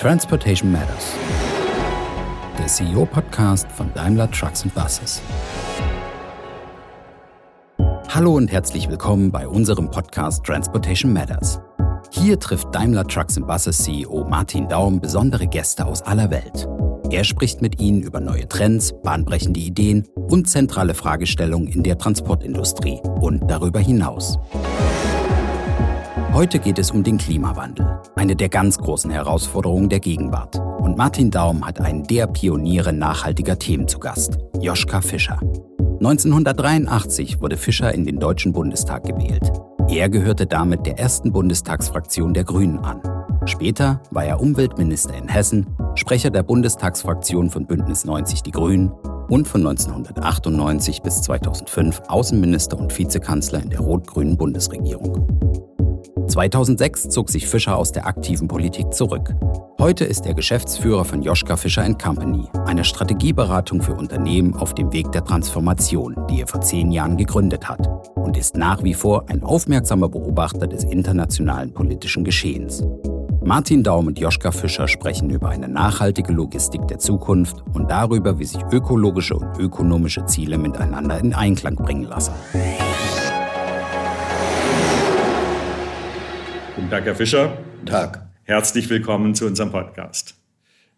Transportation Matters, der CEO-Podcast von Daimler Trucks and Buses. Hallo und herzlich willkommen bei unserem Podcast Transportation Matters. Hier trifft Daimler Trucks and Buses CEO Martin Daum besondere Gäste aus aller Welt. Er spricht mit ihnen über neue Trends, bahnbrechende Ideen und zentrale Fragestellungen in der Transportindustrie und darüber hinaus. Heute geht es um den Klimawandel, eine der ganz großen Herausforderungen der Gegenwart. Und Martin Daum hat einen der Pioniere nachhaltiger Themen zu Gast, Joschka Fischer. 1983 wurde Fischer in den Deutschen Bundestag gewählt. Er gehörte damit der ersten Bundestagsfraktion der Grünen an. Später war er Umweltminister in Hessen, Sprecher der Bundestagsfraktion von Bündnis 90 Die Grünen und von 1998 bis 2005 Außenminister und Vizekanzler in der rot-grünen Bundesregierung. 2006 zog sich Fischer aus der aktiven Politik zurück. Heute ist er Geschäftsführer von Joschka Fischer Company, einer Strategieberatung für Unternehmen auf dem Weg der Transformation, die er vor zehn Jahren gegründet hat, und ist nach wie vor ein aufmerksamer Beobachter des internationalen politischen Geschehens. Martin Daum und Joschka Fischer sprechen über eine nachhaltige Logistik der Zukunft und darüber, wie sich ökologische und ökonomische Ziele miteinander in Einklang bringen lassen. Guten Tag, Herr Fischer. Guten Tag. Herzlich willkommen zu unserem Podcast.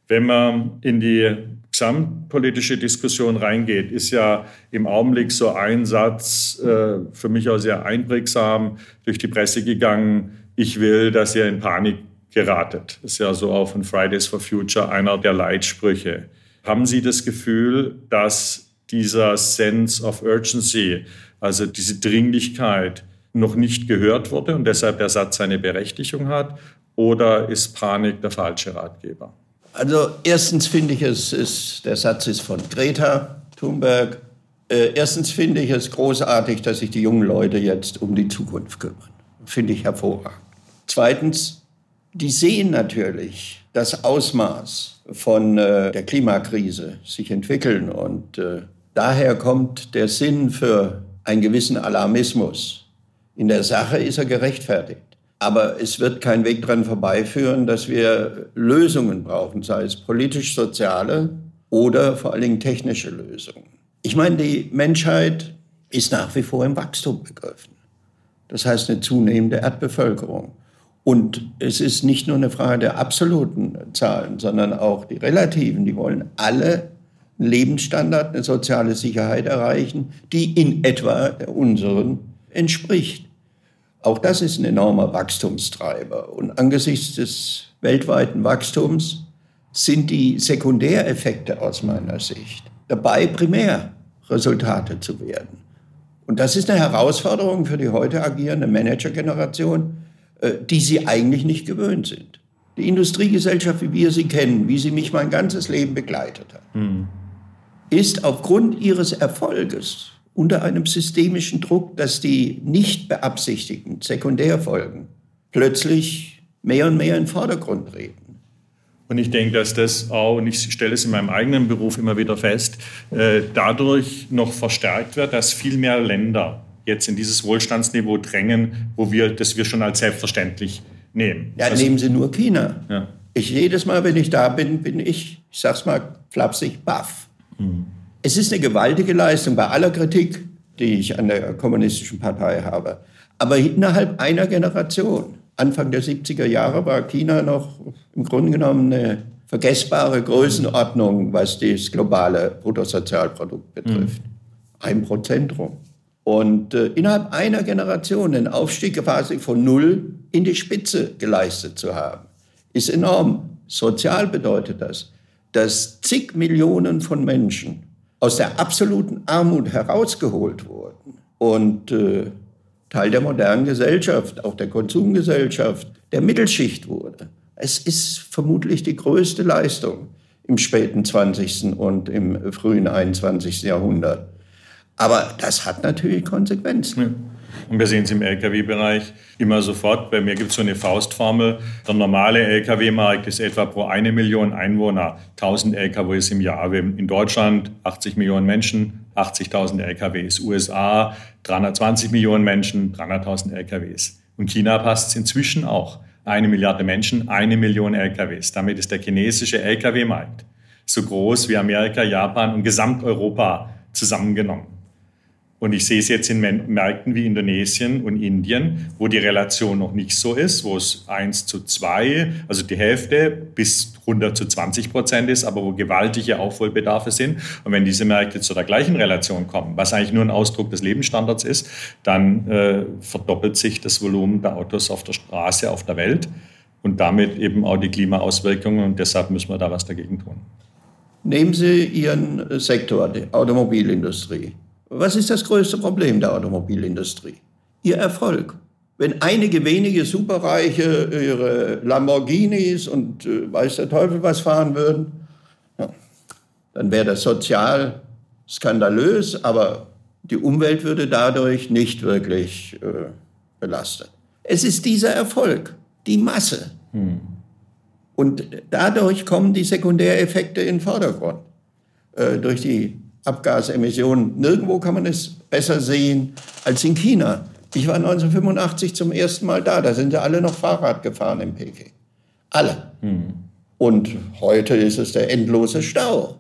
Wenn man in die gesamtpolitische Diskussion reingeht, ist ja im Augenblick so ein Satz äh, für mich auch sehr einprägsam durch die Presse gegangen. Ich will, dass ihr in Panik geratet. Das ist ja so auch von Fridays for Future einer der Leitsprüche. Haben Sie das Gefühl, dass dieser Sense of Urgency, also diese Dringlichkeit, noch nicht gehört wurde und deshalb der Satz seine Berechtigung hat? Oder ist Panik der falsche Ratgeber? Also erstens finde ich es, ist, der Satz ist von Greta Thunberg. Äh, erstens finde ich es großartig, dass sich die jungen Leute jetzt um die Zukunft kümmern. Finde ich hervorragend. Zweitens, die sehen natürlich das Ausmaß von äh, der Klimakrise sich entwickeln und äh, daher kommt der Sinn für einen gewissen Alarmismus in der Sache ist er gerechtfertigt. Aber es wird kein Weg daran vorbeiführen, dass wir Lösungen brauchen, sei es politisch-soziale oder vor allen Dingen technische Lösungen. Ich meine, die Menschheit ist nach wie vor im Wachstum begriffen. Das heißt eine zunehmende Erdbevölkerung. Und es ist nicht nur eine Frage der absoluten Zahlen, sondern auch die relativen. Die wollen alle einen Lebensstandard, eine soziale Sicherheit erreichen, die in etwa unseren entspricht. Auch das ist ein enormer Wachstumstreiber. Und angesichts des weltweiten Wachstums sind die Sekundäreffekte aus meiner Sicht dabei, Primärresultate zu werden. Und das ist eine Herausforderung für die heute agierende Managergeneration, äh, die sie eigentlich nicht gewöhnt sind. Die Industriegesellschaft, wie wir sie kennen, wie sie mich mein ganzes Leben begleitet hat, mhm. ist aufgrund ihres Erfolges unter einem systemischen Druck, dass die nicht beabsichtigten Sekundärfolgen plötzlich mehr und mehr in den Vordergrund treten. Und ich denke, dass das auch, und ich stelle es in meinem eigenen Beruf immer wieder fest, äh, dadurch noch verstärkt wird, dass viel mehr Länder jetzt in dieses Wohlstandsniveau drängen, wo wir, das wir schon als selbstverständlich nehmen. Ja, also, nehmen Sie nur China. Ja. Ich jedes Mal, wenn ich da bin, bin ich, ich sag's mal flapsig, baff. Mhm. Es ist eine gewaltige Leistung bei aller Kritik, die ich an der kommunistischen Partei habe. Aber innerhalb einer Generation, Anfang der 70er Jahre, war China noch im Grunde genommen eine vergessbare Größenordnung, was das globale Bruttosozialprodukt betrifft. Mhm. Ein Prozentum. Und äh, innerhalb einer Generation den Aufstieg quasi von Null in die Spitze geleistet zu haben, ist enorm. Sozial bedeutet das, dass zig Millionen von Menschen aus der absoluten Armut herausgeholt wurden und äh, Teil der modernen Gesellschaft, auch der Konsumgesellschaft, der Mittelschicht wurde. Es ist vermutlich die größte Leistung im späten 20. und im frühen 21. Jahrhundert. Aber das hat natürlich Konsequenzen. Ja. Und wir sehen es im Lkw-Bereich immer sofort. Bei mir gibt es so eine Faustformel. Der normale Lkw-Markt ist etwa pro eine Million Einwohner 1000 Lkws im Jahr. Wir in Deutschland 80 Millionen Menschen, 80.000 Lkws. USA 320 Millionen Menschen, 300.000 Lkws. Und China passt es inzwischen auch. eine Milliarde Menschen, eine Million LKWs. Damit ist der chinesische LKW-Markt so groß wie Amerika, Japan und Gesamteuropa zusammengenommen. Und ich sehe es jetzt in Märkten wie Indonesien und Indien, wo die Relation noch nicht so ist, wo es 1 zu 2, also die Hälfte bis 100 zu 20 Prozent ist, aber wo gewaltige Aufholbedarfe sind. Und wenn diese Märkte zu der gleichen Relation kommen, was eigentlich nur ein Ausdruck des Lebensstandards ist, dann äh, verdoppelt sich das Volumen der Autos auf der Straße auf der Welt und damit eben auch die Klimaauswirkungen. Und deshalb müssen wir da was dagegen tun. Nehmen Sie Ihren Sektor, die Automobilindustrie. Was ist das größte Problem der Automobilindustrie? Ihr Erfolg. Wenn einige wenige Superreiche ihre Lamborghinis und äh, weiß der Teufel was fahren würden, ja, dann wäre das sozial skandalös, aber die Umwelt würde dadurch nicht wirklich äh, belastet. Es ist dieser Erfolg, die Masse. Hm. Und dadurch kommen die Sekundäreffekte in den Vordergrund. Äh, durch die Abgasemissionen. Nirgendwo kann man es besser sehen als in China. Ich war 1985 zum ersten Mal da. Da sind ja alle noch Fahrrad gefahren in Peking. Alle. Mhm. Und heute ist es der endlose Stau.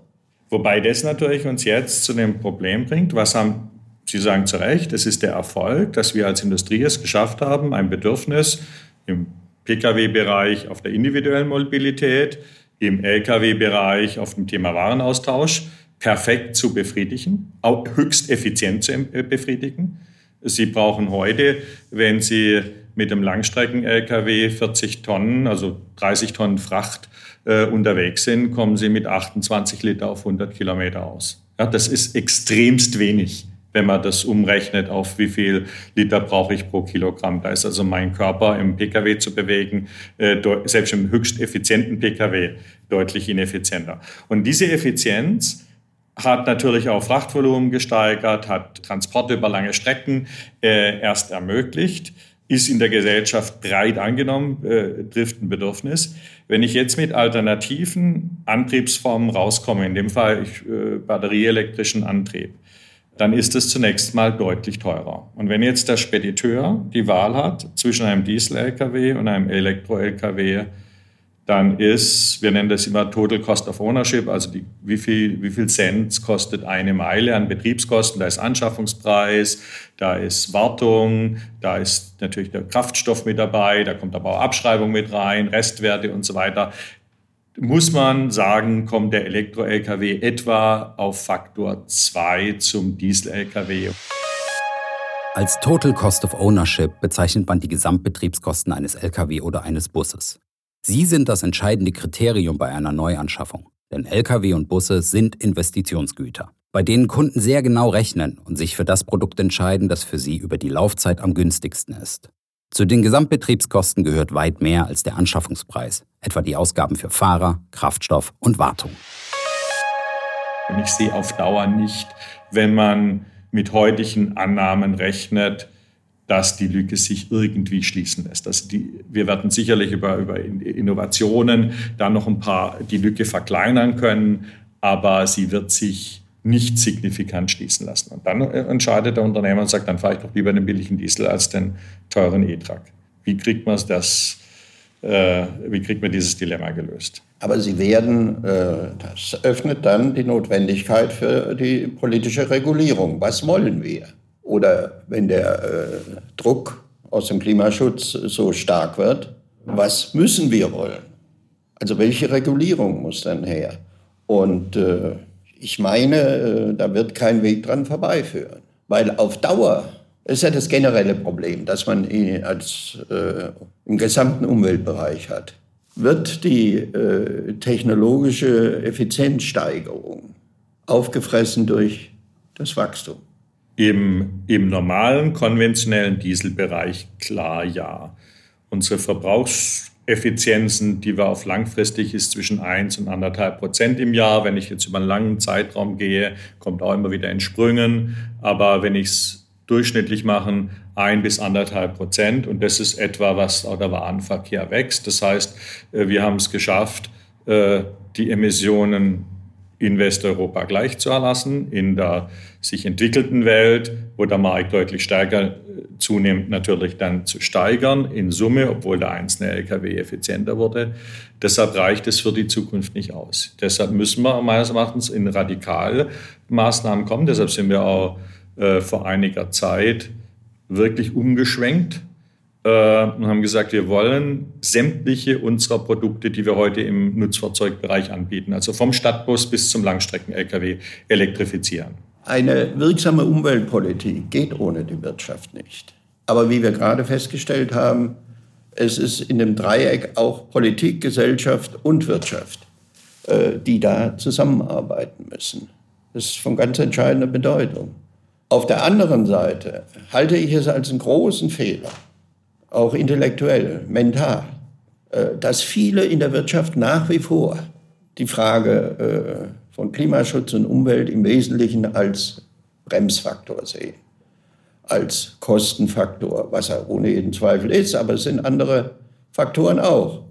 Wobei das natürlich uns jetzt zu dem Problem bringt, was haben Sie sagen zu Recht, es ist der Erfolg, dass wir als Industrie es geschafft haben, ein Bedürfnis im Pkw-Bereich auf der individuellen Mobilität, im Lkw-Bereich auf dem Thema Warenaustausch perfekt zu befriedigen, auch höchst effizient zu äh, befriedigen. Sie brauchen heute, wenn Sie mit einem Langstrecken-LKW 40 Tonnen, also 30 Tonnen Fracht äh, unterwegs sind, kommen Sie mit 28 Liter auf 100 Kilometer aus. Ja, das ist extremst wenig, wenn man das umrechnet auf wie viel Liter brauche ich pro Kilogramm. Da ist also mein Körper im Pkw zu bewegen, äh, selbst im höchst effizienten Pkw deutlich ineffizienter. Und diese Effizienz hat natürlich auch Frachtvolumen gesteigert, hat Transporte über lange Strecken äh, erst ermöglicht, ist in der Gesellschaft breit angenommen, äh, trifft ein Bedürfnis. Wenn ich jetzt mit alternativen Antriebsformen rauskomme, in dem Fall ich, äh, batterieelektrischen Antrieb, dann ist es zunächst mal deutlich teurer. Und wenn jetzt der Spediteur die Wahl hat zwischen einem Diesel-Lkw und einem Elektro-Lkw, dann ist, wir nennen das immer Total Cost of Ownership, also die, wie, viel, wie viel Cent kostet eine Meile an Betriebskosten. Da ist Anschaffungspreis, da ist Wartung, da ist natürlich der Kraftstoff mit dabei, da kommt aber auch Abschreibung mit rein, Restwerte und so weiter. Muss man sagen, kommt der Elektro-Lkw etwa auf Faktor 2 zum Diesel-Lkw. Als Total Cost of Ownership bezeichnet man die Gesamtbetriebskosten eines Lkw oder eines Busses. Sie sind das entscheidende Kriterium bei einer Neuanschaffung, denn Lkw und Busse sind Investitionsgüter, bei denen Kunden sehr genau rechnen und sich für das Produkt entscheiden, das für sie über die Laufzeit am günstigsten ist. Zu den Gesamtbetriebskosten gehört weit mehr als der Anschaffungspreis, etwa die Ausgaben für Fahrer, Kraftstoff und Wartung. Und ich sehe auf Dauer nicht, wenn man mit heutigen Annahmen rechnet, dass die Lücke sich irgendwie schließen lässt. Also die, wir werden sicherlich über, über Innovationen da noch ein paar die Lücke verkleinern können, aber sie wird sich nicht signifikant schließen lassen. Und dann entscheidet der Unternehmer und sagt, dann fahre ich doch lieber den billigen Diesel als den teuren E-Truck. Wie kriegt man das, äh, wie kriegt man dieses Dilemma gelöst? Aber Sie werden, äh, das öffnet dann die Notwendigkeit für die politische Regulierung. Was wollen wir? Oder wenn der äh, Druck aus dem Klimaschutz so stark wird, was müssen wir wollen? Also welche Regulierung muss dann her? Und äh, ich meine, äh, da wird kein Weg dran vorbeiführen. Weil auf Dauer ist ja das generelle Problem, das man als, äh, im gesamten Umweltbereich hat. Wird die äh, technologische Effizienzsteigerung aufgefressen durch das Wachstum? Im, Im normalen, konventionellen Dieselbereich klar ja. Unsere Verbrauchseffizienzen, die wir auf langfristig ist zwischen 1 und 1,5 Prozent im Jahr. Wenn ich jetzt über einen langen Zeitraum gehe, kommt auch immer wieder in Sprüngen. Aber wenn ich es durchschnittlich mache, 1 bis 1,5 Prozent. Und das ist etwa, was auch der Warenverkehr wächst. Das heißt, äh, wir haben es geschafft, äh, die Emissionen in Westeuropa gleich zu erlassen, in der sich entwickelten Welt, wo der Markt deutlich stärker äh, zunimmt, natürlich dann zu steigern in Summe, obwohl der einzelne Lkw effizienter wurde. Deshalb reicht es für die Zukunft nicht aus. Deshalb müssen wir meines Erachtens in Radikalmaßnahmen kommen. Deshalb sind wir auch äh, vor einiger Zeit wirklich umgeschwenkt äh, und haben gesagt, wir wollen sämtliche unserer Produkte, die wir heute im Nutzfahrzeugbereich anbieten, also vom Stadtbus bis zum Langstrecken-Lkw, elektrifizieren. Eine wirksame Umweltpolitik geht ohne die Wirtschaft nicht. Aber wie wir gerade festgestellt haben, es ist in dem Dreieck auch Politik, Gesellschaft und Wirtschaft, äh, die da zusammenarbeiten müssen. Das ist von ganz entscheidender Bedeutung. Auf der anderen Seite halte ich es als einen großen Fehler, auch intellektuell, mental, äh, dass viele in der Wirtschaft nach wie vor die Frage äh, von Klimaschutz und Umwelt im Wesentlichen als Bremsfaktor sehen, als Kostenfaktor, was er ohne jeden Zweifel ist, aber es sind andere Faktoren auch.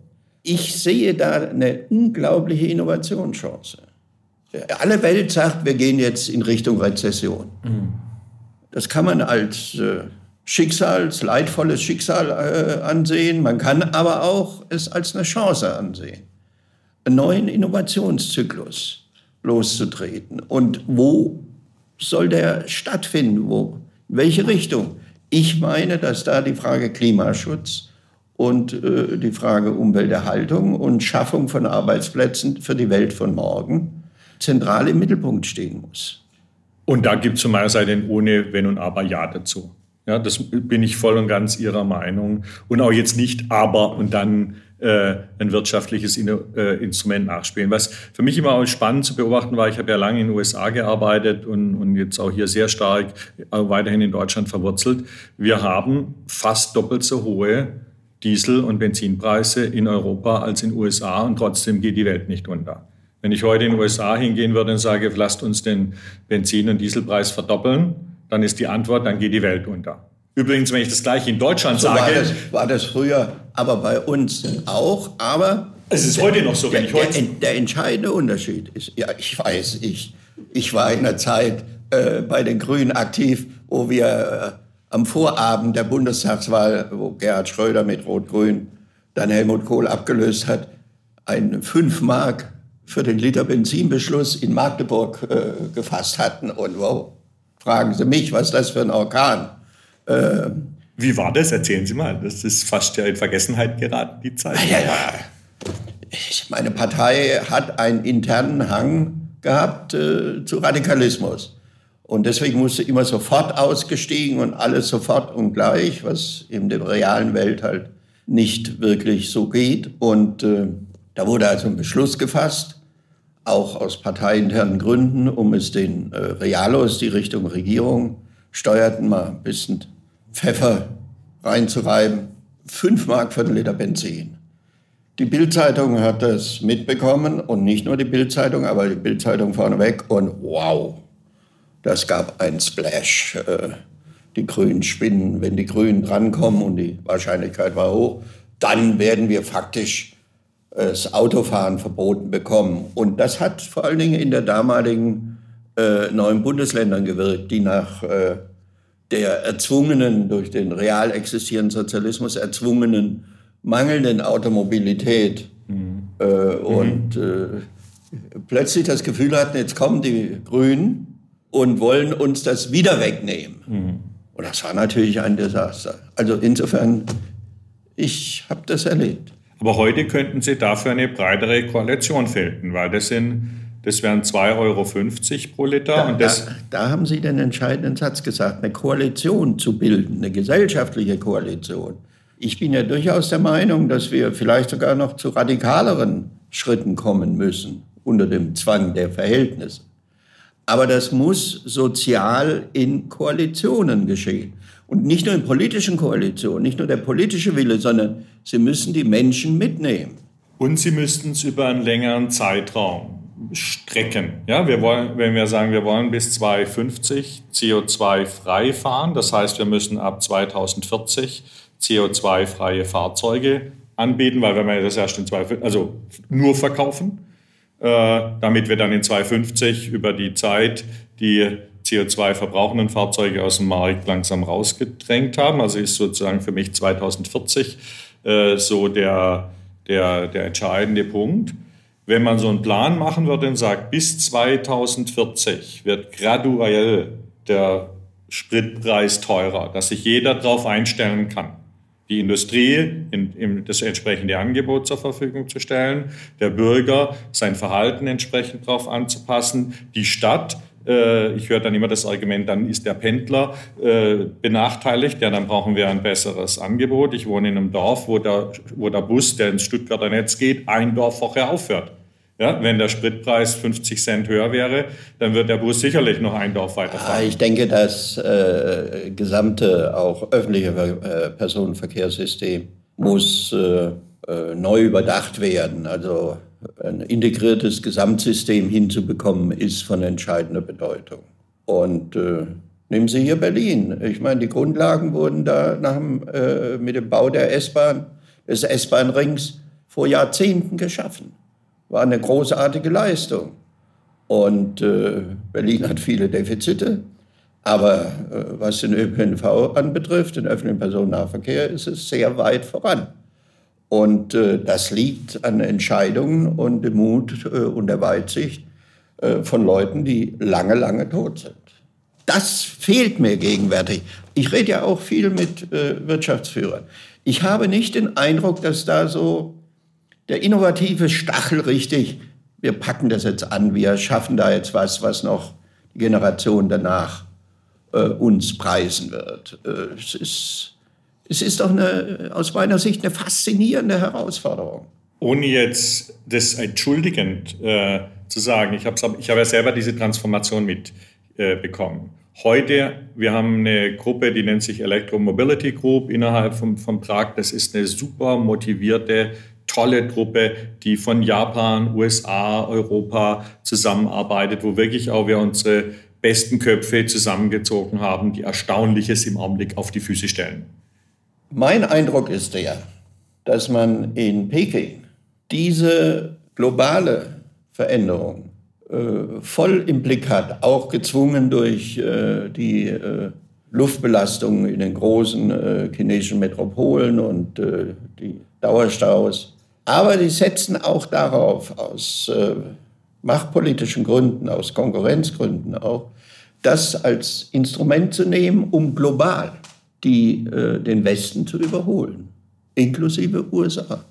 Ich sehe da eine unglaubliche Innovationschance. Alle Welt sagt, wir gehen jetzt in Richtung Rezession. Mhm. Das kann man als äh, Schicksals, leidvolles Schicksal äh, ansehen. Man kann aber auch es als eine Chance ansehen, einen neuen Innovationszyklus loszutreten. Und wo soll der stattfinden? Wo, in welche Richtung? Ich meine, dass da die Frage Klimaschutz und äh, die Frage Umwelterhaltung und Schaffung von Arbeitsplätzen für die Welt von morgen zentral im Mittelpunkt stehen muss. Und da gibt es von meiner Seite ohne Wenn und Aber Ja dazu. Ja, das bin ich voll und ganz Ihrer Meinung. Und auch jetzt nicht aber und dann äh, ein wirtschaftliches äh, Instrument nachspielen. Was für mich immer auch spannend zu beobachten war, ich habe ja lange in den USA gearbeitet und, und jetzt auch hier sehr stark äh, weiterhin in Deutschland verwurzelt. Wir haben fast doppelt so hohe Diesel- und Benzinpreise in Europa als in den USA und trotzdem geht die Welt nicht unter. Wenn ich heute in den USA hingehen würde und sage, lasst uns den Benzin- und Dieselpreis verdoppeln, dann ist die Antwort, dann geht die Welt unter. Übrigens, wenn ich das gleiche in Deutschland so sage. War das, war das früher, aber bei uns auch. Aber es ist heute noch so, wenn ich heute. Der, der, entscheidende Unterschied ist, ja, ich weiß, ich, ich war in der Zeit äh, bei den Grünen aktiv, wo wir äh, am Vorabend der Bundestagswahl, wo Gerhard Schröder mit Rot-Grün dann Helmut Kohl abgelöst hat, ein 5 Mark für den Liter Benzinbeschluss in Magdeburg äh, gefasst hatten. Und wow, fragen Sie mich, was ist das für ein Orkan? Äh, Wie war das? Erzählen Sie mal. Das ist fast ja in Vergessenheit geraten, die Zeit. Ja, ja. Meine Partei hat einen internen Hang gehabt äh, zu Radikalismus. Und deswegen musste immer sofort ausgestiegen und alles sofort und gleich, was in der realen Welt halt nicht wirklich so geht. Und äh, da wurde also ein Beschluss gefasst, auch aus parteiinternen Gründen, um es den äh, Realos, die Richtung Regierung steuerten, mal ein bisschen Pfeffer reinzureiben. Fünf Mark für den Liter Benzin. Die Bildzeitung hat das mitbekommen und nicht nur die Bildzeitung, aber die Bildzeitung vorneweg und wow, das gab einen Splash. Äh, die Grünen spinnen, wenn die Grünen drankommen und die Wahrscheinlichkeit war hoch, dann werden wir faktisch das Autofahren verboten bekommen. Und das hat vor allen Dingen in der damaligen äh, neuen Bundesländern gewirkt, die nach äh, der erzwungenen, durch den real existierenden Sozialismus erzwungenen mangelnden Automobilität mhm. äh, und äh, plötzlich das Gefühl hatten, jetzt kommen die Grünen und wollen uns das wieder wegnehmen. Mhm. Und das war natürlich ein Desaster. Also insofern, ich habe das erlebt. Aber heute könnten Sie dafür eine breitere Koalition finden, weil das sind das wären 2,50 Euro pro Liter. Da, und das da, da, haben Sie den entscheidenden Satz gesagt, eine Koalition zu bilden, eine gesellschaftliche Koalition. Ich bin ja durchaus der Meinung, dass wir vielleicht sogar noch zu radikaleren Schritten kommen müssen unter dem Zwang der Verhältnisse. Aber das muss sozial in Koalitionen geschehen. Und nicht nur in politischen Koalitionen, nicht nur der politische Wille, sondern Sie müssen die Menschen mitnehmen. Und Sie müssten es über einen längeren Zeitraum strecken. Ja, wir wollen, wenn wir sagen, wir wollen bis 2050 CO2-frei fahren, das heißt, wir müssen ab 2040 CO2-freie Fahrzeuge anbieten, weil wenn wir das erst in zwei, also nur verkaufen, äh, damit wir dann in 2050 über die Zeit die CO2-verbrauchenden Fahrzeuge aus dem Markt langsam rausgedrängt haben. Also ist sozusagen für mich 2040 äh, so der, der, der entscheidende Punkt. Wenn man so einen Plan machen würde und sagt, bis 2040 wird graduell der Spritpreis teurer, dass sich jeder darauf einstellen kann, die Industrie in, in das entsprechende Angebot zur Verfügung zu stellen, der Bürger sein Verhalten entsprechend darauf anzupassen, die Stadt ich höre dann immer das Argument, dann ist der Pendler äh, benachteiligt, ja, dann brauchen wir ein besseres Angebot. Ich wohne in einem Dorf, wo der, wo der Bus, der ins Stuttgarter Netz geht, ein Dorf vorher aufhört. Ja, wenn der Spritpreis 50 Cent höher wäre, dann wird der Bus sicherlich noch ein Dorf weiterfahren. Ja, ich denke, das äh, gesamte, auch öffentliche äh, Personenverkehrssystem muss äh, äh neu überdacht werden. Also ein integriertes Gesamtsystem hinzubekommen, ist von entscheidender Bedeutung. Und äh, nehmen Sie hier Berlin. Ich meine, die Grundlagen wurden da nach dem, äh, mit dem Bau der S-Bahn, des S-Bahn-Rings vor Jahrzehnten geschaffen. War eine großartige Leistung. Und äh, Berlin hat viele Defizite. Aber äh, was den ÖPNV anbetrifft, den öffentlichen Personennahverkehr, ist es sehr weit voran. Und äh, das liegt an Entscheidungen und dem Mut äh, und der Weitsicht äh, von Leuten, die lange, lange tot sind. Das fehlt mir gegenwärtig. Ich rede ja auch viel mit äh, Wirtschaftsführern. Ich habe nicht den Eindruck, dass da so der innovative Stachel richtig, wir packen das jetzt an, wir schaffen da jetzt was, was noch die Generation danach äh, uns preisen wird. Äh, es ist es ist doch eine, aus meiner Sicht eine faszinierende Herausforderung. Ohne jetzt das entschuldigend äh, zu sagen, ich habe ich hab ja selber diese Transformation mitbekommen. Äh, Heute, wir haben eine Gruppe, die nennt sich Electromobility Group innerhalb von, von Prag. Das ist eine super motivierte, tolle Truppe, die von Japan, USA, Europa zusammenarbeitet, wo wirklich auch wir unsere besten Köpfe zusammengezogen haben, die Erstaunliches im Augenblick auf die Füße stellen. Mein Eindruck ist der, dass man in Peking diese globale Veränderung äh, voll im Blick hat, auch gezwungen durch äh, die äh, Luftbelastung in den großen äh, chinesischen Metropolen und äh, die Dauerstaus. Aber die setzen auch darauf, aus äh, machtpolitischen Gründen, aus Konkurrenzgründen auch, das als Instrument zu nehmen, um global die, äh, den Westen zu überholen, inklusive USA.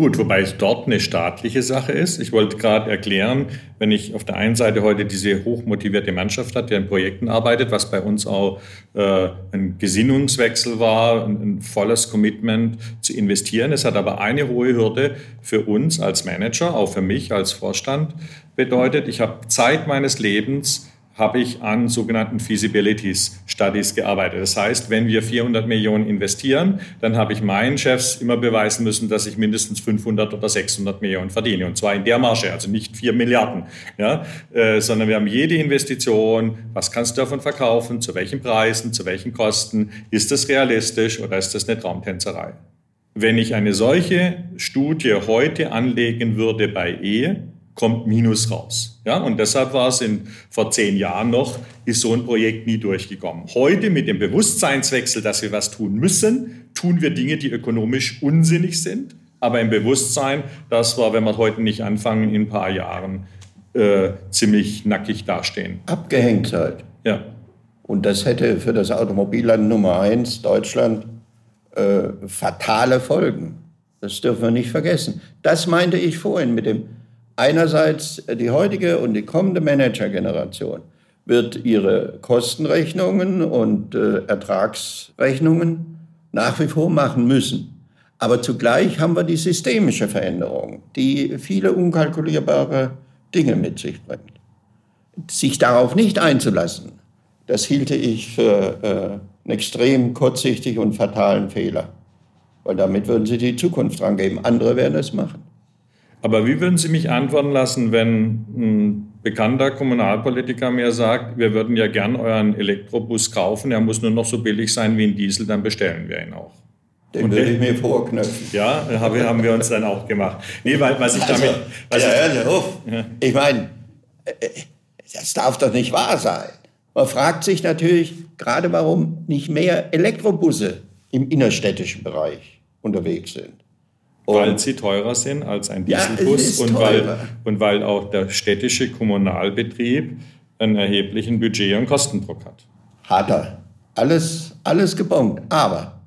Gut, wobei es dort eine staatliche Sache ist. Ich wollte gerade erklären, wenn ich auf der einen Seite heute diese hochmotivierte Mannschaft hat, die an Projekten arbeitet, was bei uns auch äh, ein Gesinnungswechsel war, ein, ein, volles Commitment zu investieren. Es hat aber eine hohe Hürde für uns als Manager, auch für mich als Vorstand bedeutet. Ich habe Zeit meines Lebens habe ich an sogenannten Feasibilities Studies gearbeitet. Das heißt, wenn wir 400 Millionen investieren, dann habe ich meinen Chefs immer beweisen müssen, dass ich mindestens 500 oder 600 Millionen verdiene. Und zwar in der Marge, also nicht 4 Milliarden, ja, äh, sondern wir haben jede Investition, was kannst du davon verkaufen, zu welchen Preisen, zu welchen Kosten, ist das realistisch oder ist das eine Traumtänzerei? Wenn ich eine solche Studie heute anlegen würde bei Ehe, kommt Minus raus. Ja, und deshalb war es in, vor zehn Jahren noch, ist so ein Projekt nie durchgekommen. Heute mit dem Bewusstseinswechsel, dass wir was tun müssen, tun wir Dinge, die ökonomisch unsinnig sind, aber im Bewusstsein, dass wir, wenn wir heute nicht anfangen, in ein paar Jahren äh, ziemlich nackig dastehen. Abgehängtheit. Ja. Und das hätte für das Automobilland Nummer eins, Deutschland, äh, fatale Folgen. Das dürfen wir nicht vergessen. Das meinte ich vorhin mit dem Einerseits die heutige und die kommende Managergeneration wird ihre Kostenrechnungen und äh, Ertragsrechnungen nach wie vor machen müssen. Aber zugleich haben wir die systemische Veränderung, die viele unkalkulierbare Dinge mit sich bringt. Sich darauf nicht einzulassen, das hielte ich für äh, einen extrem kurzsichtig und fatalen Fehler. Weil damit würden Sie die Zukunft dran geben. Andere werden es machen. Aber wie würden Sie mich antworten lassen, wenn ein bekannter Kommunalpolitiker mir sagt, wir würden ja gern euren Elektrobus kaufen, er muss nur noch so billig sein wie ein Diesel, dann bestellen wir ihn auch? Den und würde ich mir vorknöpfen. Ja, haben wir uns dann auch gemacht. Nee, weil, was ich also, damit... Was ja, ich, auf. Ja. ich meine, äh, das darf doch nicht wahr sein. Man fragt sich natürlich gerade, warum nicht mehr Elektrobusse im innerstädtischen Bereich unterwegs sind. Weil sie teurer sind als ein Dieselbus ja, und, weil, und weil auch der städtische Kommunalbetrieb einen erheblichen Budget- und Kostendruck hat. Hat er. Alles, alles gebongt. Aber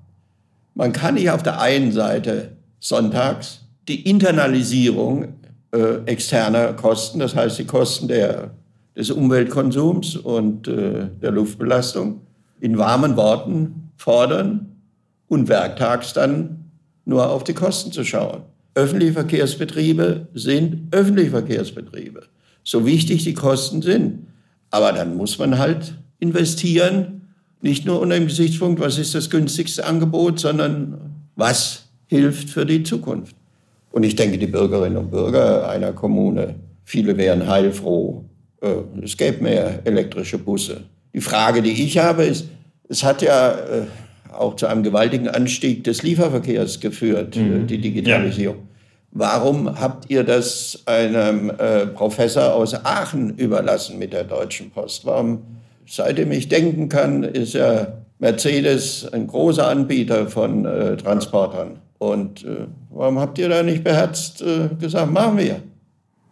man kann nicht auf der einen Seite sonntags die Internalisierung äh, externer Kosten, das heißt die Kosten der, des Umweltkonsums und äh, der Luftbelastung, in warmen Worten fordern und werktags dann nur auf die Kosten zu schauen. Öffentliche Verkehrsbetriebe sind öffentliche Verkehrsbetriebe, so wichtig die Kosten sind. Aber dann muss man halt investieren, nicht nur unter dem Gesichtspunkt, was ist das günstigste Angebot, sondern was hilft für die Zukunft. Und ich denke, die Bürgerinnen und Bürger einer Kommune, viele wären heilfroh, äh, es gäbe mehr elektrische Busse. Die Frage, die ich habe, ist, es hat ja äh, auch zu einem gewaltigen Anstieg des Lieferverkehrs geführt, äh, mhm. die Digitalisierung. Ja. Warum habt ihr das einem äh, Professor aus Aachen überlassen mit der Deutschen Post? Warum, seitdem ich denken kann, ist ja Mercedes ein großer Anbieter von äh, Transportern. Und äh, warum habt ihr da nicht beherzt äh, gesagt, machen wir?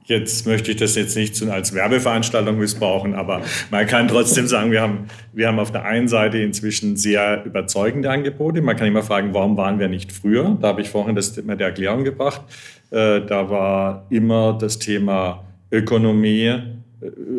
Jetzt möchte ich das jetzt nicht als Werbeveranstaltung missbrauchen, aber man kann trotzdem sagen, wir haben, wir haben auf der einen Seite inzwischen sehr überzeugende Angebote. Man kann immer fragen, warum waren wir nicht früher? Da habe ich vorhin das mit der Erklärung gebracht. Äh, da war immer das Thema Ökonomie, äh,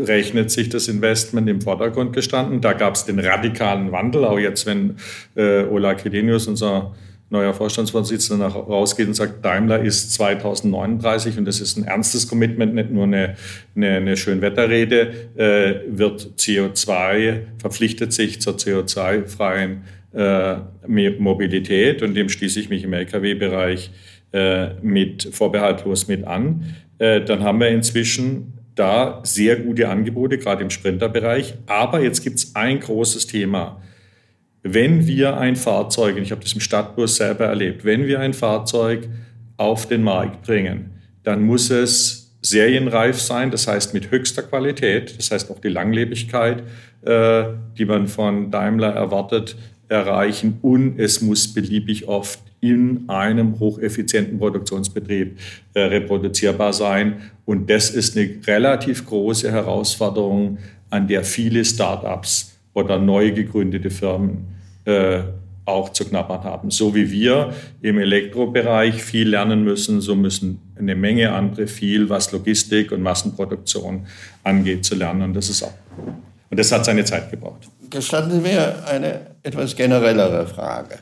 rechnet sich das Investment im Vordergrund gestanden. Da gab es den radikalen Wandel, auch jetzt, wenn äh, Ola Kedenius, unser neuer Vorstandsvorsitzender nach, rausgeht und sagt, Daimler ist 2039 und das ist ein ernstes Commitment, nicht nur eine, eine, eine Schönwetterrede, äh, wird CO2, verpflichtet sich zur CO2-freien äh, Mobilität und dem schließe ich mich im Lkw-Bereich äh, mit vorbehaltlos mit an. Äh, dann haben wir inzwischen da sehr gute Angebote, gerade im Sprinterbereich. Aber jetzt gibt es ein großes Thema wenn wir ein Fahrzeug, und ich habe das im Stadtbus selber erlebt, wenn wir ein Fahrzeug auf den Markt bringen, dann muss es serienreif sein, das heißt mit höchster Qualität, das heißt auch die Langlebigkeit, äh, die man von Daimler erwartet, erreichen und es muss beliebig oft in einem hocheffizienten Produktionsbetrieb äh, reproduzierbar sein. Und das ist eine relativ große Herausforderung, an der viele Start-ups oder neu gegründete Firmen äh, auch zu knabbern haben. So wie wir im Elektrobereich viel lernen müssen, so müssen eine Menge andere viel, was Logistik und Massenproduktion angeht, zu lernen. Und das ist auch. Und das hat seine Zeit gebraucht. Gestatten Sie mir eine etwas generellere Frage.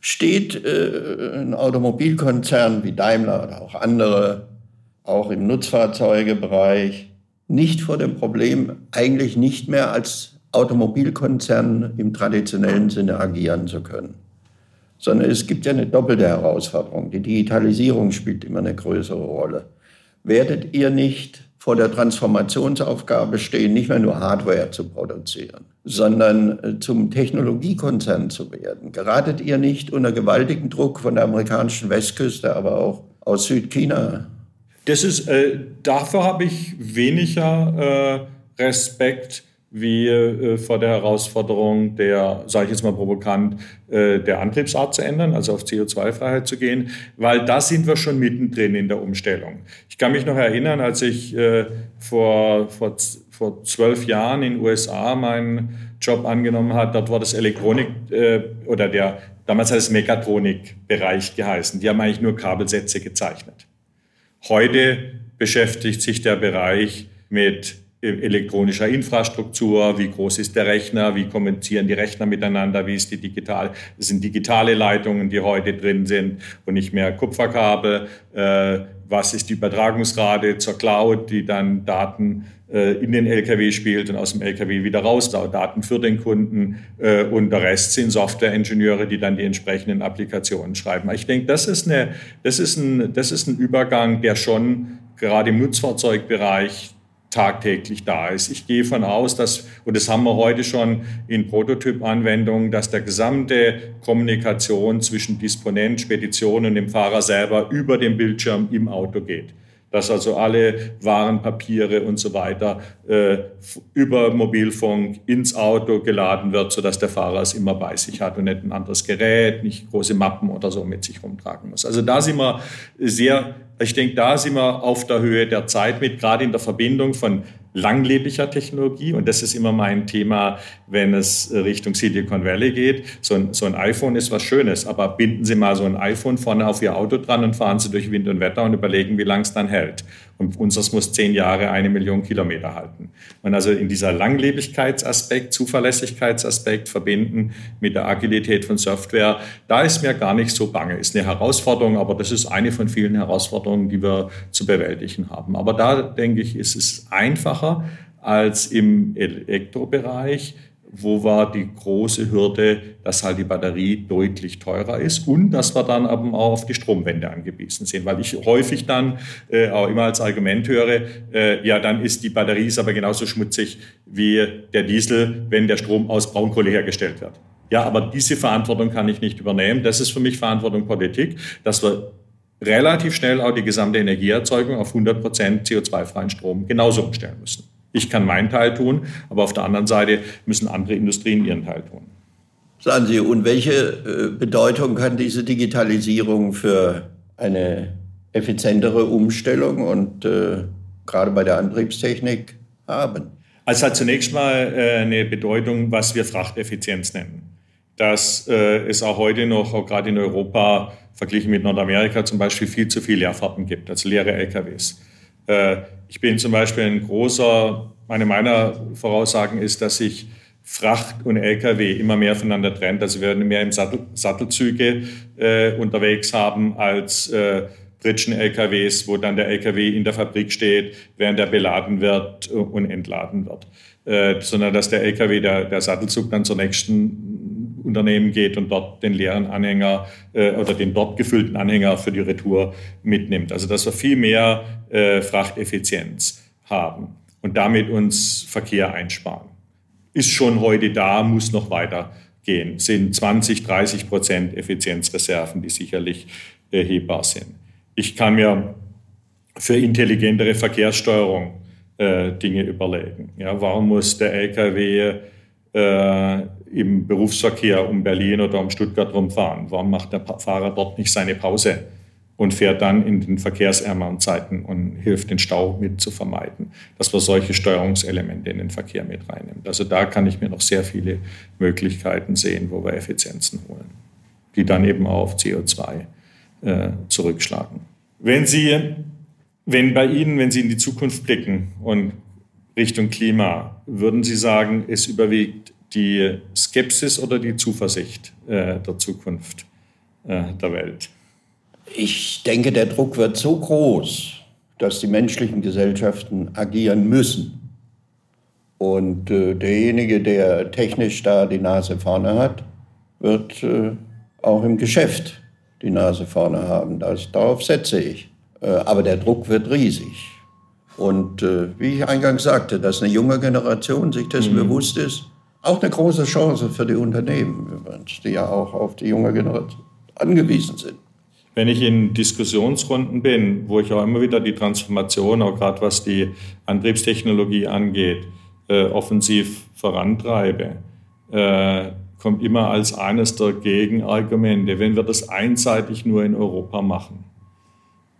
Steht äh, ein Automobilkonzern wie Daimler oder auch andere, auch im Nutzfahrzeugebereich, nicht vor dem Problem, eigentlich nicht mehr als Automobilkonzern im traditionellen Sinne agieren zu können. Sondern es gibt ja eine doppelte Herausforderung. Die Digitalisierung spielt immer eine größere Rolle. Werdet ihr nicht vor der Transformationsaufgabe stehen, nicht mehr nur Hardware zu produzieren, sondern äh, zum Technologiekonzern zu werden? Geratet ihr nicht unter gewaltigen Druck von der amerikanischen Westküste, aber auch aus Südchina? Das ist, äh, dafür habe ich weniger äh, Respekt wie äh, vor der Herausforderung der, sage ich jetzt mal provokant, äh, der Antriebsart zu ändern, also auf CO2-Freiheit zu gehen, weil da sind wir schon mittendrin in der Umstellung. Ich kann mich noch erinnern, als ich äh, vor, vor, vor zwölf Jahren in den USA meinen Job angenommen hat, dort war das Elektronik äh, oder der, damals hat es Mechatronik-Bereich geheißen. Die haben eigentlich nur Kabelsätze gezeichnet. Heute beschäftigt sich der Bereich mit elektronischer Infrastruktur, wie groß ist der Rechner, wie kommunizieren die Rechner miteinander, wie ist die digital, das sind digitale Leitungen, die heute drin sind und nicht mehr Kupferkabel, äh, was ist die Übertragungsrate zur Cloud, die dann Daten äh, in den LKW spielt und aus dem LKW wieder raus, Daten für den Kunden äh, und der Rest sind Softwareingenieure, die dann die entsprechenden Applikationen schreiben. Ich denke, das ist, eine, das ist, ein, das ist ein Übergang, der schon gerade im Nutzfahrzeugbereich tagtäglich da ist. Ich gehe von aus, dass, und das haben wir heute schon in Prototyp-Anwendungen, dass der gesamte Kommunikation zwischen Disponent, Spedition und dem Fahrer selber über den Bildschirm im Auto geht dass also alle Warenpapiere und so weiter äh, über Mobilfunk ins Auto geladen wird, sodass der Fahrer es immer bei sich hat und nicht ein anderes Gerät, nicht große Mappen oder so mit sich rumtragen muss. Also da sind wir sehr, ich denke, da sind wir auf der Höhe der Zeit mit, gerade in der Verbindung von langlebiger Technologie. Und das ist immer mein Thema, wenn es Richtung Silicon Valley geht. So ein, so ein iPhone ist was Schönes, aber binden Sie mal so ein iPhone vorne auf Ihr Auto dran und fahren Sie durch Wind und Wetter und überlegen, wie lang es dann hält. Und unseres muss zehn Jahre eine Million Kilometer halten. Und also in dieser Langlebigkeitsaspekt, Zuverlässigkeitsaspekt verbinden mit der Agilität von Software, da ist mir gar nicht so bange. Ist eine Herausforderung, aber das ist eine von vielen Herausforderungen, die wir zu bewältigen haben. Aber da denke ich, ist es einfacher als im Elektrobereich wo war die große Hürde, dass halt die Batterie deutlich teurer ist und dass wir dann eben auch auf die Stromwende angewiesen sind. Weil ich häufig dann äh, auch immer als Argument höre, äh, ja, dann ist die Batterie ist aber genauso schmutzig wie der Diesel, wenn der Strom aus Braunkohle hergestellt wird. Ja, aber diese Verantwortung kann ich nicht übernehmen. Das ist für mich Verantwortung Politik, dass wir relativ schnell auch die gesamte Energieerzeugung auf 100 Prozent CO2-freien Strom genauso umstellen müssen. Ich kann meinen Teil tun, aber auf der anderen Seite müssen andere Industrien ihren Teil tun. Sagen Sie, und welche äh, Bedeutung kann diese Digitalisierung für eine effizientere Umstellung und äh, gerade bei der Antriebstechnik haben? Also hat zunächst mal äh, eine Bedeutung, was wir Frachteffizienz nennen. Dass äh, es auch heute noch, auch gerade in Europa, verglichen mit Nordamerika zum Beispiel, viel zu viele Leerfahrten gibt, also leere LKWs. Ich bin zum Beispiel ein großer, eine meiner Voraussagen ist, dass sich Fracht und Lkw immer mehr voneinander trennt. Also wir werden mehr im Sattel, Sattelzüge äh, unterwegs haben als äh, Pritschen-LKWs, wo dann der LKW in der Fabrik steht, während er beladen wird und entladen wird. Äh, sondern dass der LKW, der, der Sattelzug dann zur nächsten Unternehmen geht und dort den leeren Anhänger äh, oder den dort gefüllten Anhänger für die Retour mitnimmt. Also dass wir viel mehr äh, Frachteffizienz haben und damit uns Verkehr einsparen. Ist schon heute da, muss noch weitergehen. Sind 20, 30 Prozent Effizienzreserven, die sicherlich erhebbar sind. Ich kann mir für intelligentere Verkehrssteuerung äh, Dinge überlegen. Ja, warum muss der LKW äh, im Berufsverkehr um Berlin oder um Stuttgart rumfahren? Warum macht der Fahrer dort nicht seine Pause und fährt dann in den verkehrsärmeren Zeiten und hilft, den Stau mit zu vermeiden? Dass wir solche Steuerungselemente in den Verkehr mit reinnehmen. Also da kann ich mir noch sehr viele Möglichkeiten sehen, wo wir Effizienzen holen, die dann eben auch auf CO2 äh, zurückschlagen. Wenn Sie, wenn bei Ihnen, wenn Sie in die Zukunft blicken und Richtung Klima, würden Sie sagen, es überwiegt die Skepsis oder die Zuversicht äh, der Zukunft äh, der Welt? Ich denke, der Druck wird so groß, dass die menschlichen Gesellschaften agieren müssen. Und äh, derjenige, der technisch da die Nase vorne hat, wird auch im Geschäft die Nase vorne haben. Das, darauf setze ich. Aber der Druck wird riesig. Und äh, wie ich eingangs sagte, dass eine junge Generation sich dessen mhm. bewusst ist, auch eine große Chance für die Unternehmen, die ja auch auf die junge Generation angewiesen sind. Wenn ich in Diskussionsrunden bin, wo ich auch immer wieder die Transformation, auch gerade was die Antriebstechnologie angeht, äh, offensiv vorantreibe, äh, kommt immer als eines der Gegenargumente, wenn wir das einseitig nur in Europa machen,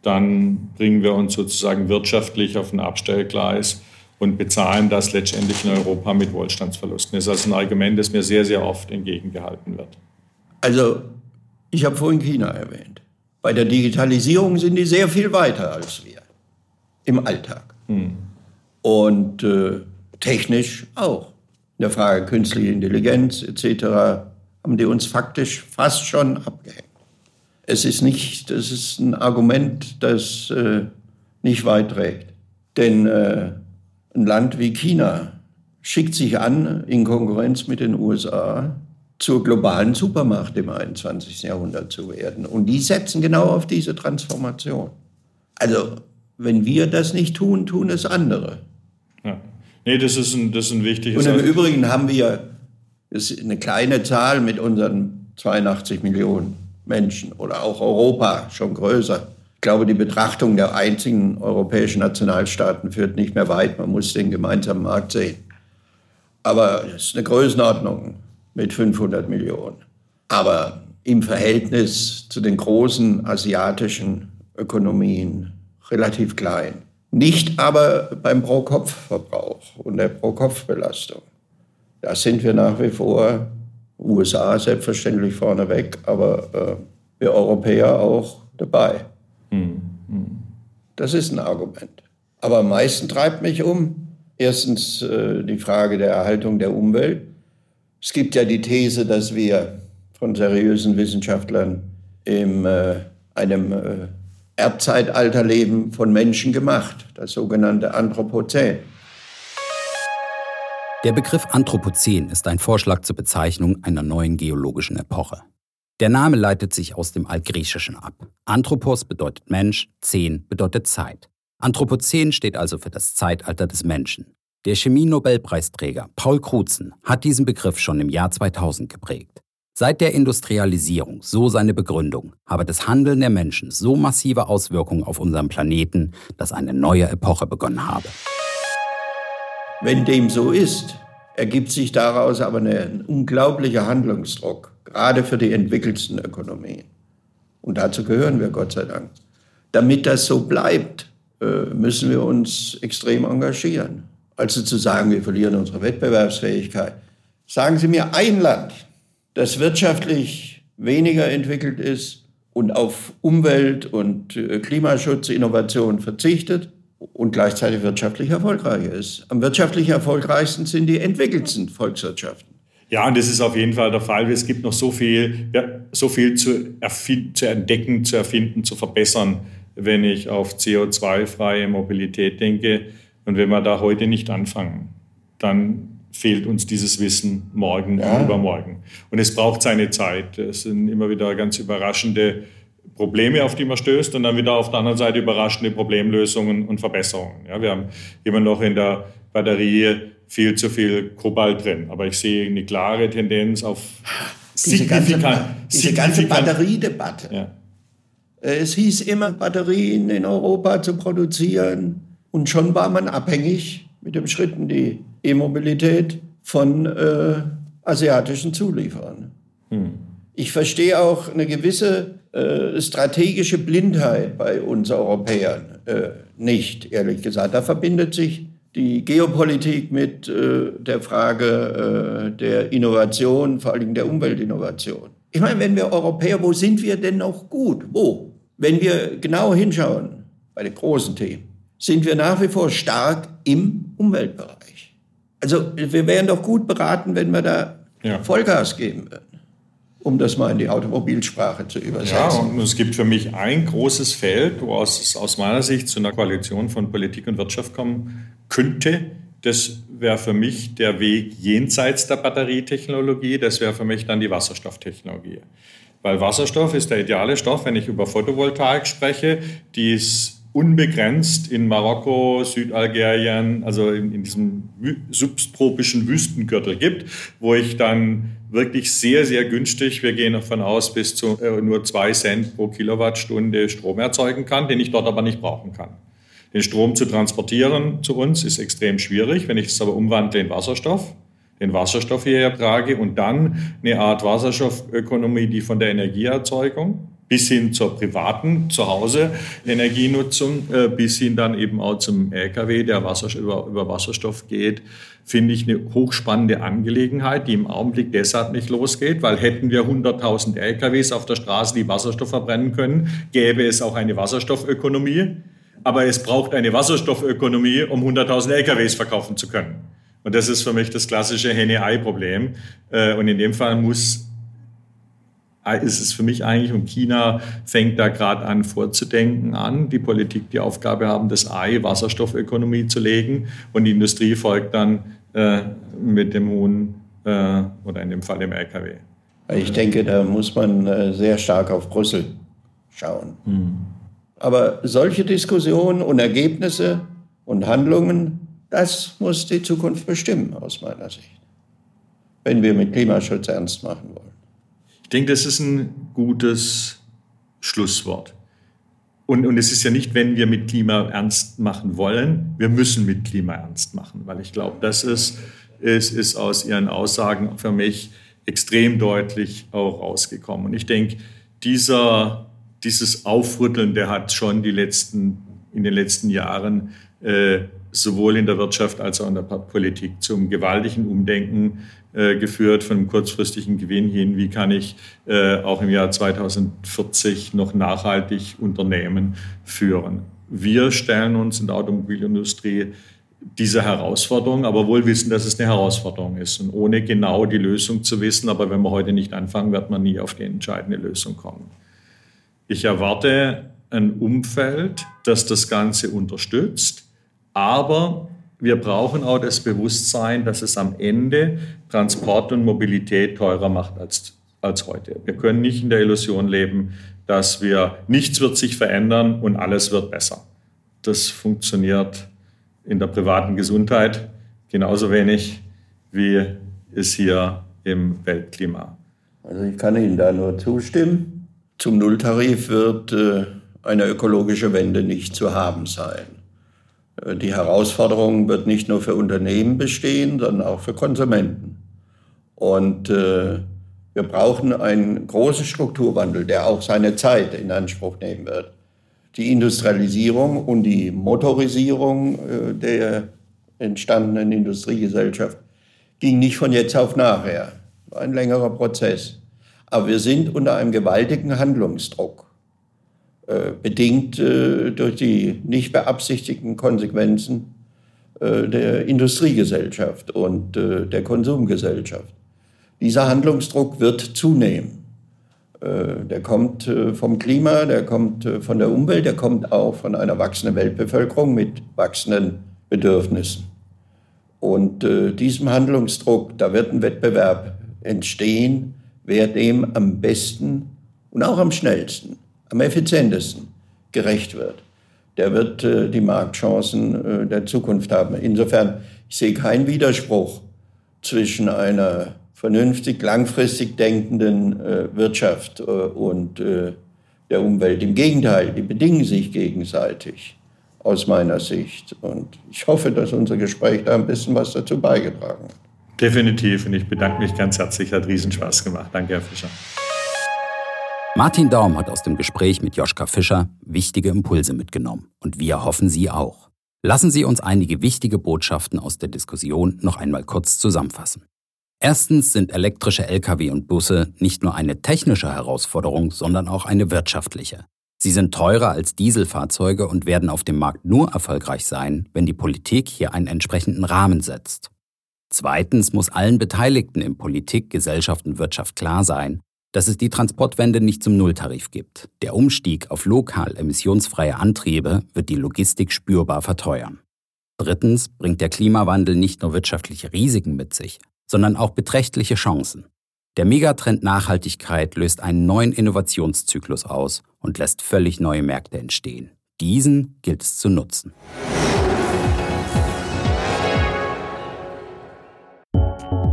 dann bringen wir uns sozusagen wirtschaftlich auf ein Abstellgleis und bezahlen das letztendlich in Europa mit Wohlstandsverlusten. Das ist also ein Argument, das mir sehr, sehr oft entgegengehalten wird. Also, ich habe vorhin China erwähnt. Bei der Digitalisierung sind die sehr viel weiter als wir im Alltag. Hm. Und äh, technisch auch. In der Frage künstliche Intelligenz etc. haben die uns faktisch fast schon abgehängt. Es ist nicht, das ist ein Argument, das äh, nicht weit trägt. Denn äh, ein Land wie China schickt sich an, in Konkurrenz mit den USA zur globalen Supermacht im 21. Jahrhundert zu werden. Und die setzen genau auf diese Transformation. Also, wenn wir das nicht tun, tun es andere. Ja. Nee, das ist ein, das ist ein wichtiges... Und im Übrigen haben wir ist eine kleine Zahl mit unseren 82 Millionen Menschen oder auch Europa schon größer. Glaube, die Betrachtung der einzigen europäischen Nationalstaaten führt nicht mehr weit. Man muss den gemeinsamen Markt sehen. Aber es ist eine Größenordnung mit 500 Millionen. Aber im Verhältnis zu den großen asiatischen Ökonomien relativ klein. Nicht aber beim Pro-Kopf-Verbrauch und der Pro-Kopf-Belastung. Da sind wir nach wie vor, USA selbstverständlich vorneweg, aber äh, wir Europäer auch dabei. Hm, hm. Das ist ein Argument. Aber am meisten treibt mich um, erstens äh, die Frage der Erhaltung der Umwelt. Es gibt ja die These, dass wir von seriösen Wissenschaftlern in äh, einem äh, Erdzeitalter leben, von Menschen gemacht, das sogenannte Anthropozän. Der Begriff Anthropozän ist ein Vorschlag zur Bezeichnung einer neuen geologischen Epoche. Der Name leitet sich aus dem Altgriechischen ab. Anthropos bedeutet Mensch, Zen bedeutet Zeit. Anthropozän steht also für das Zeitalter des Menschen. Der Chemie-Nobelpreisträger Paul Crutzen hat diesen Begriff schon im Jahr 2000 geprägt. Seit der Industrialisierung, so seine Begründung, habe das Handeln der Menschen so massive Auswirkungen auf unseren Planeten, dass eine neue Epoche begonnen habe. Wenn dem so ist, ergibt sich daraus aber ein unglaublicher Handlungsdruck, gerade für die entwickelsten Ökonomien. Und dazu gehören wir, Gott sei Dank. Damit das so bleibt, äh, müssen wir uns extrem engagieren. Also zu sagen, wir verlieren unsere Wettbewerbsfähigkeit. Sagen Sie mir ein Land, das wirtschaftlich weniger entwickelt ist und auf Umwelt- und äh, Klimaschutzinnovation verzichtet und gleichzeitig wirtschaftlich erfolgreicher ist. Am wirtschaftlich erfolgreichsten sind die entwickelsten Volkswirtschaften. Ja, und das ist auf jeden Fall der Fall. Es gibt noch so viel, ja, so viel zu, zu entdecken, zu erfinden, zu verbessern, wenn ich auf CO2-freie Mobilität denke. Und wenn wir da heute nicht anfangen, dann fehlt uns dieses Wissen morgen ja. und übermorgen. Und es braucht seine Zeit. Es sind immer wieder ganz überraschende Probleme, auf die man stößt und dann wieder auf der anderen Seite überraschende Problemlösungen und Verbesserungen. Ja, wir haben immer noch in der Batterie viel zu viel Kobalt drin, aber ich sehe eine klare Tendenz auf diese ganze, diese ganze Batteriedebatte. Ja. Es hieß immer, Batterien in Europa zu produzieren und schon war man abhängig mit dem Schritt in die E-Mobilität von äh, asiatischen Zulieferern. Hm. Ich verstehe auch eine gewisse äh, strategische Blindheit bei uns Europäern äh, nicht, ehrlich gesagt. Da verbindet sich die Geopolitik mit äh, der Frage äh, der Innovation, vor allem der Umweltinnovation. Ich meine, wenn wir Europäer, wo sind wir denn noch gut? Wo? Wenn wir genau hinschauen bei den großen Themen, sind wir nach wie vor stark im Umweltbereich. Also wir wären doch gut beraten, wenn wir da ja. Vollgas geben würden um das mal in die Automobilsprache zu übersetzen. Ja, und es gibt für mich ein großes Feld, wo es aus meiner Sicht zu einer Koalition von Politik und Wirtschaft kommen könnte. Das wäre für mich der Weg jenseits der Batterietechnologie. Das wäre für mich dann die Wasserstofftechnologie. Weil Wasserstoff ist der ideale Stoff, wenn ich über Photovoltaik spreche, die ist unbegrenzt in Marokko, Südalgerien, also in, in diesem subtropischen Wüstengürtel gibt, wo ich dann wirklich sehr, sehr günstig, wir gehen davon aus, bis zu äh, nur zwei Cent pro Kilowattstunde Strom erzeugen kann, den ich dort aber nicht brauchen kann. Den Strom zu transportieren zu uns ist extrem schwierig. Wenn ich es aber umwandle in Wasserstoff, den Wasserstoff hierher trage und dann eine Art Wasserstoffökonomie, die von der Energieerzeugung bis hin zur privaten Zuhause Energienutzung, äh, bis hin dann eben auch zum Lkw, der Wasserstoff, über, über Wasserstoff geht, finde ich eine hochspannende Angelegenheit, die im Augenblick deshalb nicht losgeht, weil hätten wir 100.000 Lkws auf der Straße, die Wasserstoff verbrennen können, gäbe es auch eine Wasserstoffökonomie. Aber es braucht eine Wasserstoffökonomie, um 100.000 LKWs verkaufen zu können. Und das ist für mich das klassische Henne-Ei-Problem. Äh, und in dem Fall muss ist es für mich eigentlich, und China fängt da gerade an vorzudenken an, die Politik die Aufgabe haben, das Ei Wasserstoffökonomie zu legen und die Industrie folgt dann äh, mit dem hohen äh, oder in dem Fall dem LKW. Ich denke, da muss man äh, sehr stark auf Brüssel schauen. Hm. Aber solche Diskussionen und Ergebnisse und Handlungen Das muss die Zukunft bestimmen, aus meiner Sicht, wenn wir mit Klimaschutz ernst machen wollen. Ich denke, das ist ein gutes Schlusswort. Und, und es ist ja nicht, wenn wir mit Klima ernst machen wollen, wir müssen mit Klima ernst machen, weil ich glaube, das ist, ist, ist aus Ihren Aussagen für mich extrem deutlich auch rausgekommen. Und ich denke, dieser, dieses Aufrütteln, der hat schon die letzten, in den letzten Jahren äh, sowohl in der Wirtschaft als auch in der Politik zum gewaltigen Umdenken äh, geführt, von kurzfristigen Gewinn hin, wie kann ich äh, auch im Jahr 2040 noch nachhaltig Unternehmen führen. Wir stellen uns in der Automobilindustrie diese Herausforderung, aber wohl wissen, dass es eine Herausforderung ist. Und ohne genau die Lösung zu wissen, aber wenn wir heute nicht anfangen, wird man nie auf die entscheidende Lösung kommen. Ich erwarte ein Umfeld, das das Ganze unterstützt, aber wir brauchen auch das Bewusstsein, dass es am Ende Transport und Mobilität teurer macht als, als heute. Wir können nicht in der Illusion leben, dass wir nichts wird sich verändern und alles wird besser. Das funktioniert in der privaten Gesundheit genauso wenig wie es hier im Weltklima. Also ich kann Ihnen da nur zustimmen. Zum Nulltarif wird äh, eine ökologische Wende nicht zu haben sein. Äh, die Herausforderung wird nicht nur für Unternehmen bestehen, sondern auch für Konsumenten. Und äh, wir brauchen einen großen Strukturwandel, der auch seine Zeit in Anspruch nehmen wird. Die Industrialisierung und die Motorisierung äh, der entstandenen Industriegesellschaft ging nicht von jetzt auf nachher. War ein längerer Prozess. Aber wir sind unter einem gewaltigen Handlungsdruck. Äh, bedingt äh, durch die nicht beabsichtigten Konsequenzen äh, der Industriegesellschaft und der Konsumgesellschaft. Dieser Handlungsdruck wird zunehmen. Der kommt vom Klima, der kommt von der Umwelt, der kommt auch von einer wachsenden Weltbevölkerung mit wachsenden Bedürfnissen. Und diesem Handlungsdruck, da wird ein Wettbewerb entstehen, wer dem am besten und auch am schnellsten am effizientesten gerecht wird, der wird äh, die Marktchancen äh, der Zukunft haben. Insofern, ich sehe keinen Widerspruch zwischen einer vernünftig, langfristig denkenden äh, Wirtschaft äh, und äh, der Umwelt. Im Gegenteil, die bedingen sich gegenseitig aus meiner Sicht. Und ich hoffe, dass unser Gespräch da ein bisschen was dazu beigetragen hat. Definitiv. Und ich bedanke mich ganz herzlich. Hat Riesenspaß gemacht. Danke, Herr Fischer. Martin Daum hat aus dem Gespräch mit Joschka Fischer wichtige Impulse mitgenommen und wir hoffen Sie auch. Lassen Sie uns einige wichtige Botschaften aus der Diskussion noch einmal kurz zusammenfassen. Erstens sind elektrische Lkw und Busse nicht nur eine technische Herausforderung, sondern auch eine wirtschaftliche. Sie sind teurer als Dieselfahrzeuge und werden auf dem Markt nur erfolgreich sein, wenn die Politik hier einen entsprechenden Rahmen setzt. Zweitens muss allen Beteiligten in Politik, Gesellschaft und Wirtschaft klar sein, dass es die Transportwende nicht zum Nulltarif gibt. Der Umstieg auf lokal emissionsfreie Antriebe wird die Logistik spürbar verteuern. Drittens bringt der Klimawandel nicht nur wirtschaftliche Risiken mit sich, sondern auch beträchtliche Chancen. Der Megatrend Nachhaltigkeit löst einen neuen Innovationszyklus aus und lässt völlig neue Märkte entstehen. Diesen gilt es zu nutzen.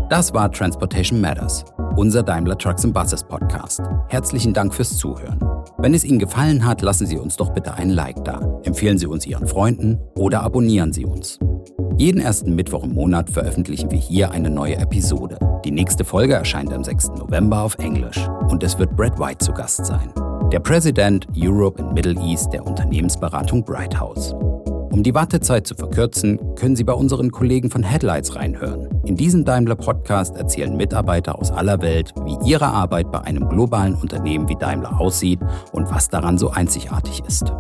Das war Transportation Matters unser Daimler Trucks and Buses Podcast. Herzlichen Dank fürs Zuhören. Wenn es Ihnen gefallen hat, lassen Sie uns doch bitte einen Like da. Empfehlen Sie uns Ihren Freunden oder abonnieren Sie uns. Jeden ersten Mittwoch im Monat veröffentlichen wir hier eine neue Episode. Die nächste Folge erscheint am 6. November auf Englisch und es wird Brad White zu Gast sein. Der President Europe and Middle East der Unternehmensberatung Bright House. Um die Wartezeit zu verkürzen, können Sie bei unseren Kollegen von Headlights reinhören. In diesem Daimler Podcast erzählen Mitarbeiter aus aller Welt, wie ihre Arbeit bei einem globalen Unternehmen wie Daimler aussieht und was daran so einzigartig ist.